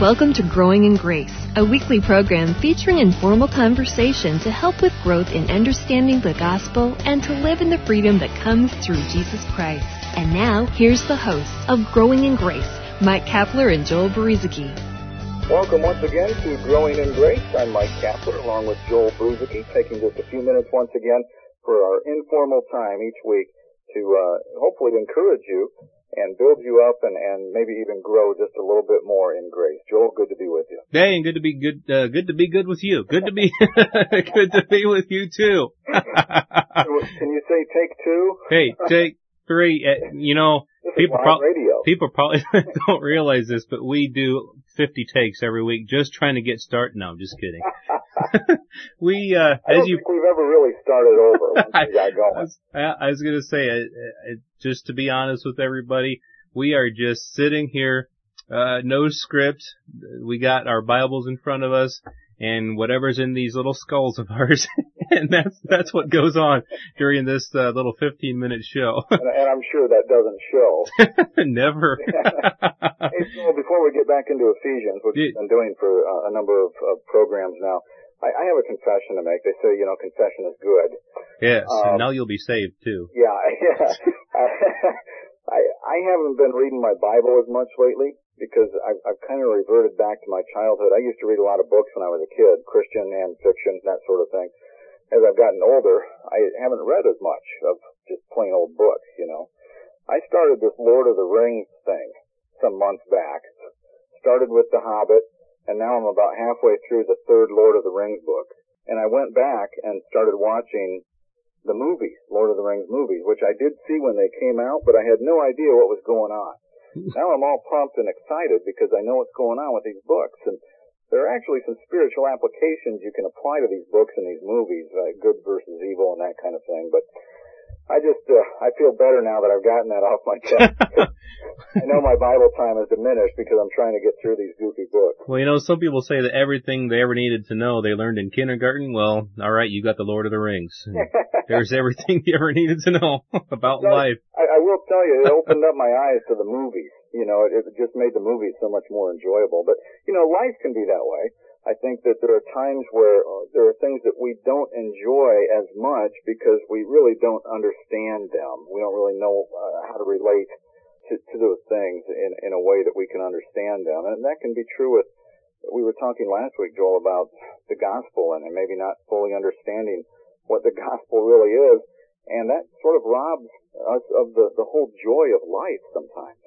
Welcome to Growing in Grace, a weekly program featuring informal conversation to help with growth in understanding the gospel and to live in the freedom that comes through Jesus Christ. And now, here's the hosts of Growing in Grace, Mike Kapler and Joel Brueseke. Welcome once again to Growing in Grace. I'm Mike Kapler along with Joel Brueseke, taking just a few minutes once again for our informal time each week to uh, hopefully encourage you and build you up and, and maybe even grow just a little bit more in grace. Joel, good to be with you. Hey, and good to be good, uh, good to be good with you. Good to be, good to be with you too. Can you say take two? hey, take three. Uh, you know, people, pro- people probably don't realize this, but we do 50 takes every week just trying to get started. No, I'm just kidding. we, uh, I as you, think we've ever really started over once we got going. I was, I was gonna say, uh, uh, just to be honest with everybody, we are just sitting here, uh, no script. We got our Bibles in front of us and whatever's in these little skulls of ours. and that's, that's what goes on during this, uh, little 15 minute show. and, and I'm sure that doesn't show. Never. hey, so before we get back into Ephesians, which we've been doing for uh, a number of, of programs now, I, I have a confession to make. They say, you know, confession is good. Yes, um, and now you'll be saved too. Yeah, yeah. I, I haven't been reading my Bible as much lately because I've, I've kind of reverted back to my childhood. I used to read a lot of books when I was a kid, Christian and fiction, that sort of thing. As I've gotten older, I haven't read as much of just plain old books, you know. I started this Lord of the Rings thing some months back. Started with The Hobbit, and now I'm about halfway through the third Lord of the Rings book. And I went back and started watching the movies, Lord of the Rings movies, which I did see when they came out, but I had no idea what was going on. now I'm all pumped and excited because I know what's going on with these books. And there are actually some spiritual applications you can apply to these books and these movies, uh, good versus evil and that kind of thing. But I just, uh, I feel better now that I've gotten that off my chest. I know my Bible time has diminished because I'm trying to get through these goofy books. Well, you know, some people say that everything they ever needed to know they learned in kindergarten. Well, alright, you got the Lord of the Rings. There's everything you ever needed to know about so, life. I, I will tell you, it opened up my eyes to the movies. You know, it, it just made the movies so much more enjoyable. But, you know, life can be that way. I think that there are times where uh, there are things that we don't enjoy as much because we really don't understand them. We don't really know uh, how to relate to, to those things in, in a way that we can understand them. And that can be true with, we were talking last week, Joel, about the gospel and, maybe not fully understanding what the gospel really is. And that sort of robs us of the, the whole joy of life sometimes.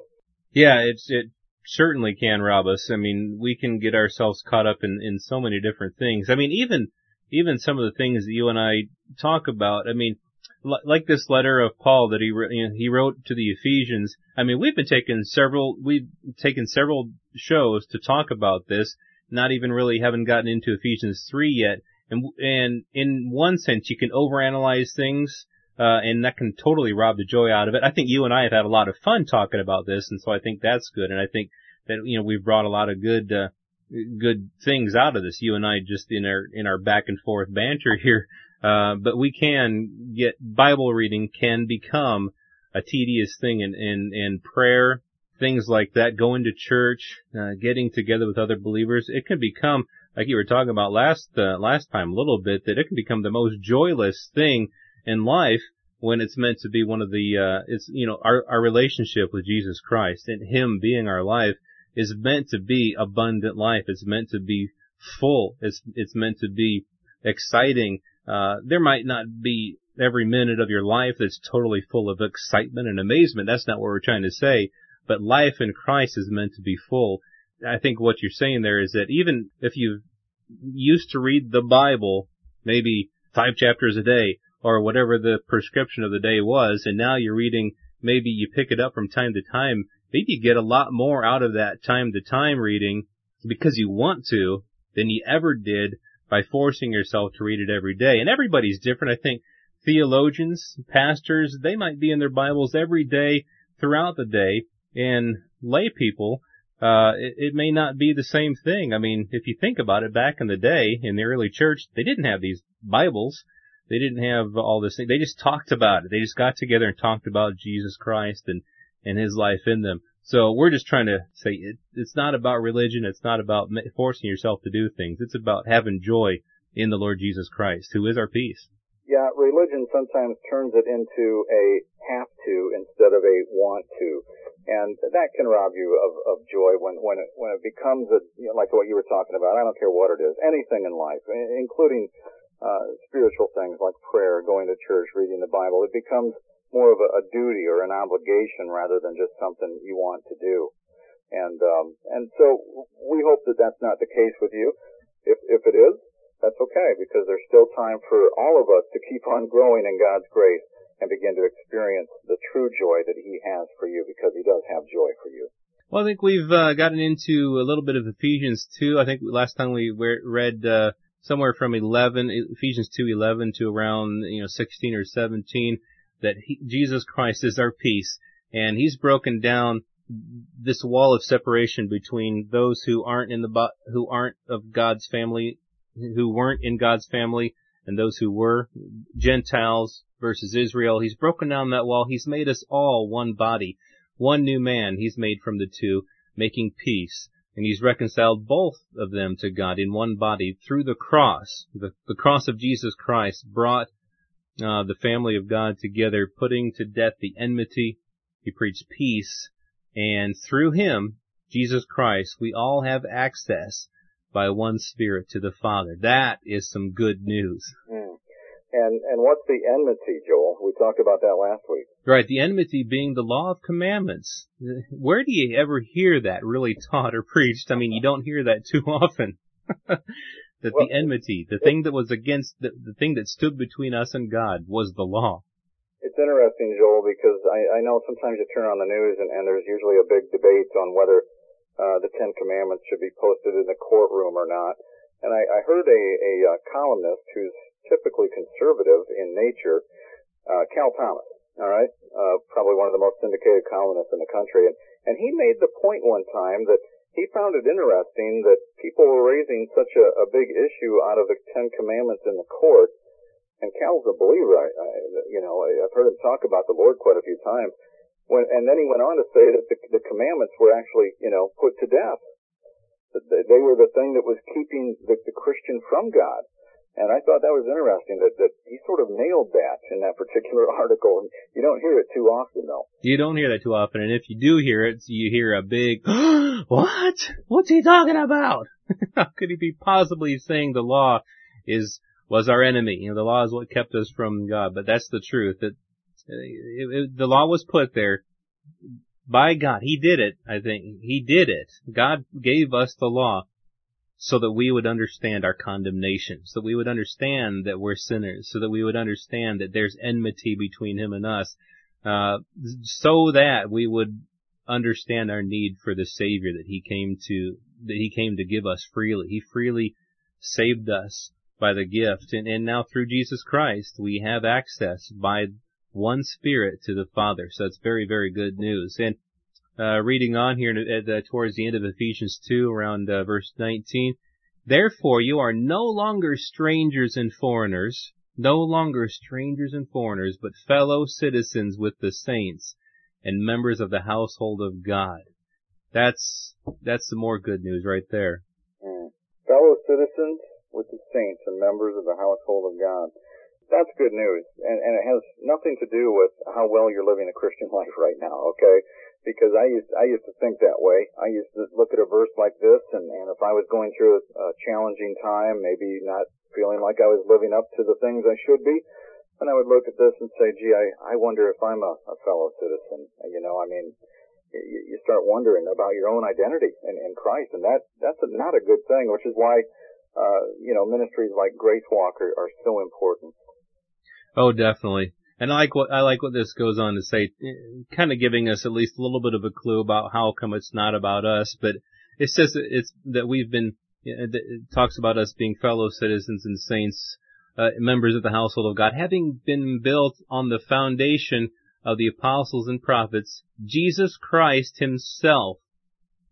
Yeah, it's, it certainly can rob us. I mean, we can get ourselves caught up in, in so many different things. I mean, even, even some of the things that you and I talk about, I mean, like this letter of Paul that he you know, he wrote to the Ephesians. I mean, we've been taking several we've taken several shows to talk about this. Not even really haven't gotten into Ephesians three yet. And and in one sense, you can overanalyze things uh, and that can totally rob the joy out of it. I think you and I have had a lot of fun talking about this, and so I think that's good. And I think that you know we've brought a lot of good uh, good things out of this. You and I just in our in our back and forth banter here, uh, but we can get Bible reading can become a tedious thing, in in, in prayer, things like that, going to church, uh, getting together with other believers, it can become like you were talking about last uh, last time a little bit that it can become the most joyless thing in life when it's meant to be one of the, uh, it's, you know, our, our relationship with Jesus Christ and Him being our life is meant to be abundant life. It's meant to be full. It's, it's meant to be exciting. Uh, there might not be every minute of your life that's totally full of excitement and amazement. That's not what we're trying to say. But life in Christ is meant to be full. I think what you're saying there is that even if you used to read the Bible, maybe five chapters a day, or whatever the prescription of the day was, and now you're reading, maybe you pick it up from time to time, maybe you get a lot more out of that time to time reading because you want to than you ever did by forcing yourself to read it every day. And everybody's different. I think theologians, pastors, they might be in their Bibles every day throughout the day, and lay people, uh, it, it, may not be the same thing. I mean, if you think about it, back in the day, in the early church, they didn't have these Bibles. They didn't have all this thing. They just talked about it. They just got together and talked about Jesus Christ and, and his life in them. So we're just trying to say it, it's not about religion. It's not about forcing yourself to do things. It's about having joy in the Lord Jesus Christ, who is our peace. Yeah, religion sometimes turns it into a have to instead of a want to. And that can rob you of, of joy when, when it, when it becomes a, you know, like what you were talking about. I don't care what it is. Anything in life, including, uh, spiritual things like prayer, going to church, reading the Bible. It becomes more of a, a duty or an obligation rather than just something you want to do. And, um, and so we hope that that's not the case with you. If, if it is, that's okay because there's still time for all of us to keep on growing in God's grace and begin to experience the true joy that He has for you because He does have joy for you. Well, I think we've uh, gotten into a little bit of Ephesians 2. I think last time we read uh, somewhere from 11, Ephesians 2:11 to around you know 16 or 17, that he, Jesus Christ is our peace, and He's broken down this wall of separation between those who aren't in the who aren't of God's family, who weren't in God's family, and those who were Gentiles versus Israel. He's broken down that wall. He's made us all one body, one new man. He's made from the two, making peace. And he's reconciled both of them to God in one body through the cross. The, the cross of Jesus Christ brought uh, the family of God together, putting to death the enmity. He preached peace. And through him, Jesus Christ, we all have access by one Spirit to the Father. That is some good news. Mm. And and what's the enmity, Joel? We talked about that last week. Right, the enmity being the law of commandments. Where do you ever hear that really taught or preached? I mean, you don't hear that too often. that well, the enmity, the thing that was against, the, the thing that stood between us and God was the law. It's interesting, Joel, because I, I know sometimes you turn on the news and, and there's usually a big debate on whether uh, the Ten Commandments should be posted in the courtroom or not. And I, I heard a, a, a uh, columnist who's typically conservative in nature, uh, Cal Thomas. All right, uh, probably one of the most syndicated columnists in the country, and and he made the point one time that he found it interesting that people were raising such a, a big issue out of the Ten Commandments in the court. And Cal's a believer. I, I you know, I, I've heard him talk about the Lord quite a few times. When, and then he went on to say that the, the commandments were actually, you know, put to death. They were the thing that was keeping the, the Christian from God. And I thought that was interesting that, that he sort of nailed that in that particular article. And you don't hear it too often though. You don't hear that too often. And if you do hear it, you hear a big, what? What's he talking about? How could he be possibly saying the law is, was our enemy? You know, the law is what kept us from God. But that's the truth that it, it, the law was put there by God. He did it, I think. He did it. God gave us the law so that we would understand our condemnation, so that we would understand that we're sinners, so that we would understand that there's enmity between Him and us, uh, so that we would understand our need for the Savior that He came to, that He came to give us freely. He freely saved us by the gift, and, and now through Jesus Christ, we have access by one Spirit to the Father. So it's very, very good news. And uh, reading on here at, towards the end of Ephesians 2, around uh, verse 19, Therefore you are no longer strangers and foreigners, no longer strangers and foreigners, but fellow citizens with the saints and members of the household of God. That's that's the more good news right there. Mm. Fellow citizens with the saints and members of the household of God that's good news, and, and it has nothing to do with how well you're living a Christian life right now. Okay, because I used I used to think that way. I used to look at a verse like this, and, and if I was going through a, a challenging time, maybe not feeling like I was living up to the things I should be, then I would look at this and say, "Gee, I I wonder if I'm a, a fellow citizen." You know, I mean, you, you start wondering about your own identity in, in Christ, and that that's a, not a good thing. Which is why, uh, you know, ministries like Grace Walk are, are so important. Oh, definitely. And I like what I like what this goes on to say, kind of giving us at least a little bit of a clue about how come it's not about us, but it says it's that we've been it talks about us being fellow citizens and saints, uh, members of the household of God, having been built on the foundation of the apostles and prophets, Jesus Christ Himself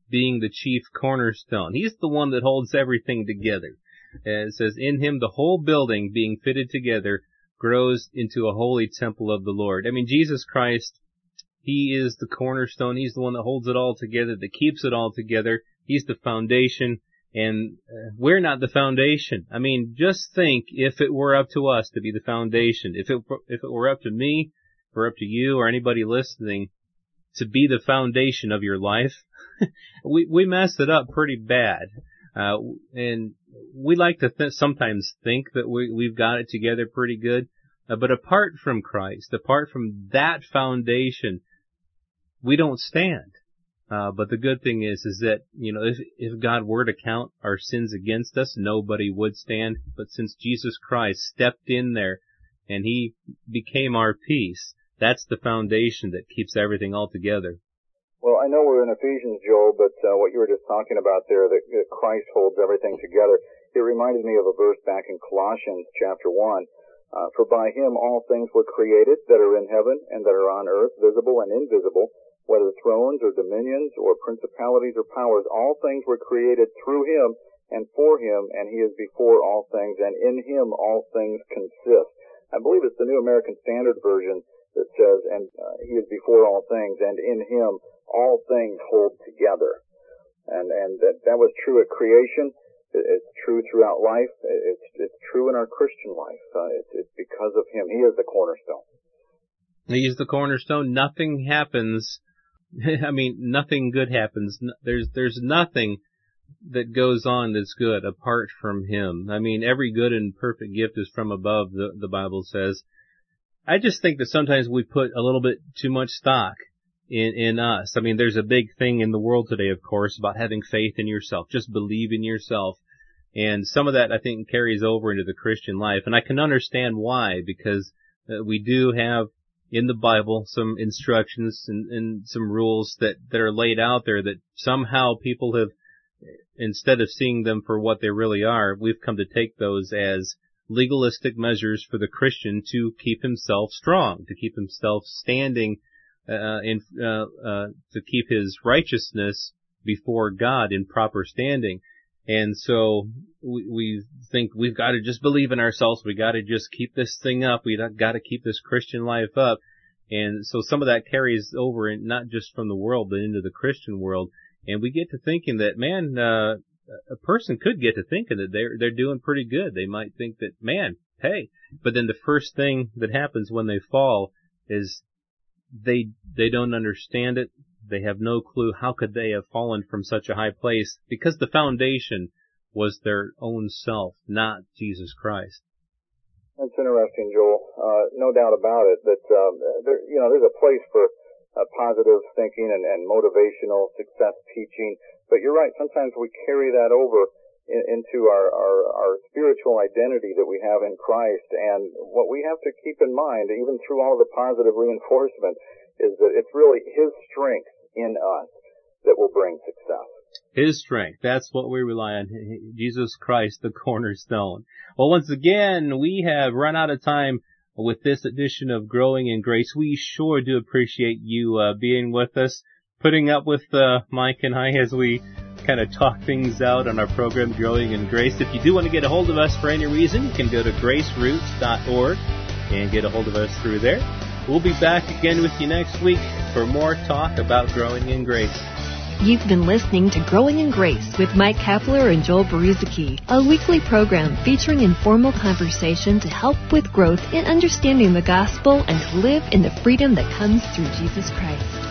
being the chief cornerstone. He's the one that holds everything together. And it says, in Him the whole building being fitted together grows into a holy temple of the Lord. I mean, Jesus Christ He is the cornerstone. He's the one that holds it all together, that keeps it all together. He's the foundation. And uh, we're not the foundation. I mean, just think if it were up to us to be the foundation, if it if it were up to me, or up to you, or anybody listening, to be the foundation of your life, we we mess it up pretty bad. Uh, and we like to th- sometimes think that we we've got it together pretty good, uh, but apart from Christ, apart from that foundation, we don't stand. Uh, but the good thing is, is that, you know, if, if God were to count our sins against us, nobody would stand. But since Jesus Christ stepped in there and He became our peace, that's the foundation that keeps everything all together. Well, I know we're in Ephesians, Joel, but uh, what you were just talking about there, that, that Christ holds everything together, it reminded me of a verse back in Colossians chapter 1. Uh, for by him all things were created that are in heaven and that are on earth, visible and invisible, whether thrones or dominions or principalities or powers, all things were created through him and for him, and he is before all things, and in him all things consist. I believe it's the New American Standard Version that says, and uh, he is before all things, and in him all things hold together. And, and that, that was true at creation. It's true throughout life. It's, it's true in our Christian life. Uh, it's, it's because of him. He is the cornerstone. He is the cornerstone. Nothing happens I mean, nothing good happens. There's there's nothing that goes on that's good apart from Him. I mean, every good and perfect gift is from above. The the Bible says. I just think that sometimes we put a little bit too much stock in in us. I mean, there's a big thing in the world today, of course, about having faith in yourself. Just believe in yourself. And some of that I think carries over into the Christian life, and I can understand why because uh, we do have in the Bible some instructions and, and some rules that, that are laid out there that somehow people have, instead of seeing them for what they really are, we've come to take those as legalistic measures for the Christian to keep himself strong, to keep himself standing, uh, in, uh, uh, to keep his righteousness before God in proper standing. And so we, we think we've got to just believe in ourselves. We got to just keep this thing up. We got to keep this Christian life up. And so some of that carries over in, not just from the world, but into the Christian world. And we get to thinking that, man, uh, a person could get to thinking that they're, they're doing pretty good. They might think that, man, hey, but then the first thing that happens when they fall is they, they don't understand it. They have no clue how could they have fallen from such a high place because the foundation was their own self, not Jesus Christ. That's interesting, Joel. Uh, no doubt about it. That um, there, you know, there's a place for uh, positive thinking and, and motivational success teaching. But you're right. Sometimes we carry that over in, into our, our our spiritual identity that we have in Christ. And what we have to keep in mind, even through all the positive reinforcement, is that it's really His strength in us that will bring success. His strength. That's what we rely on. Jesus Christ, the cornerstone. Well, once again, we have run out of time with this edition of Growing in Grace. We sure do appreciate you uh, being with us, putting up with uh, Mike and I as we kind of talk things out on our program Growing in Grace. If you do want to get a hold of us for any reason, you can go to graceroots.org and get a hold of us through there. We'll be back again with you next week for more talk about growing in grace. You've been listening to Growing in Grace with Mike Kapler and Joel Brueseke, a weekly program featuring informal conversation to help with growth in understanding the gospel and to live in the freedom that comes through Jesus Christ.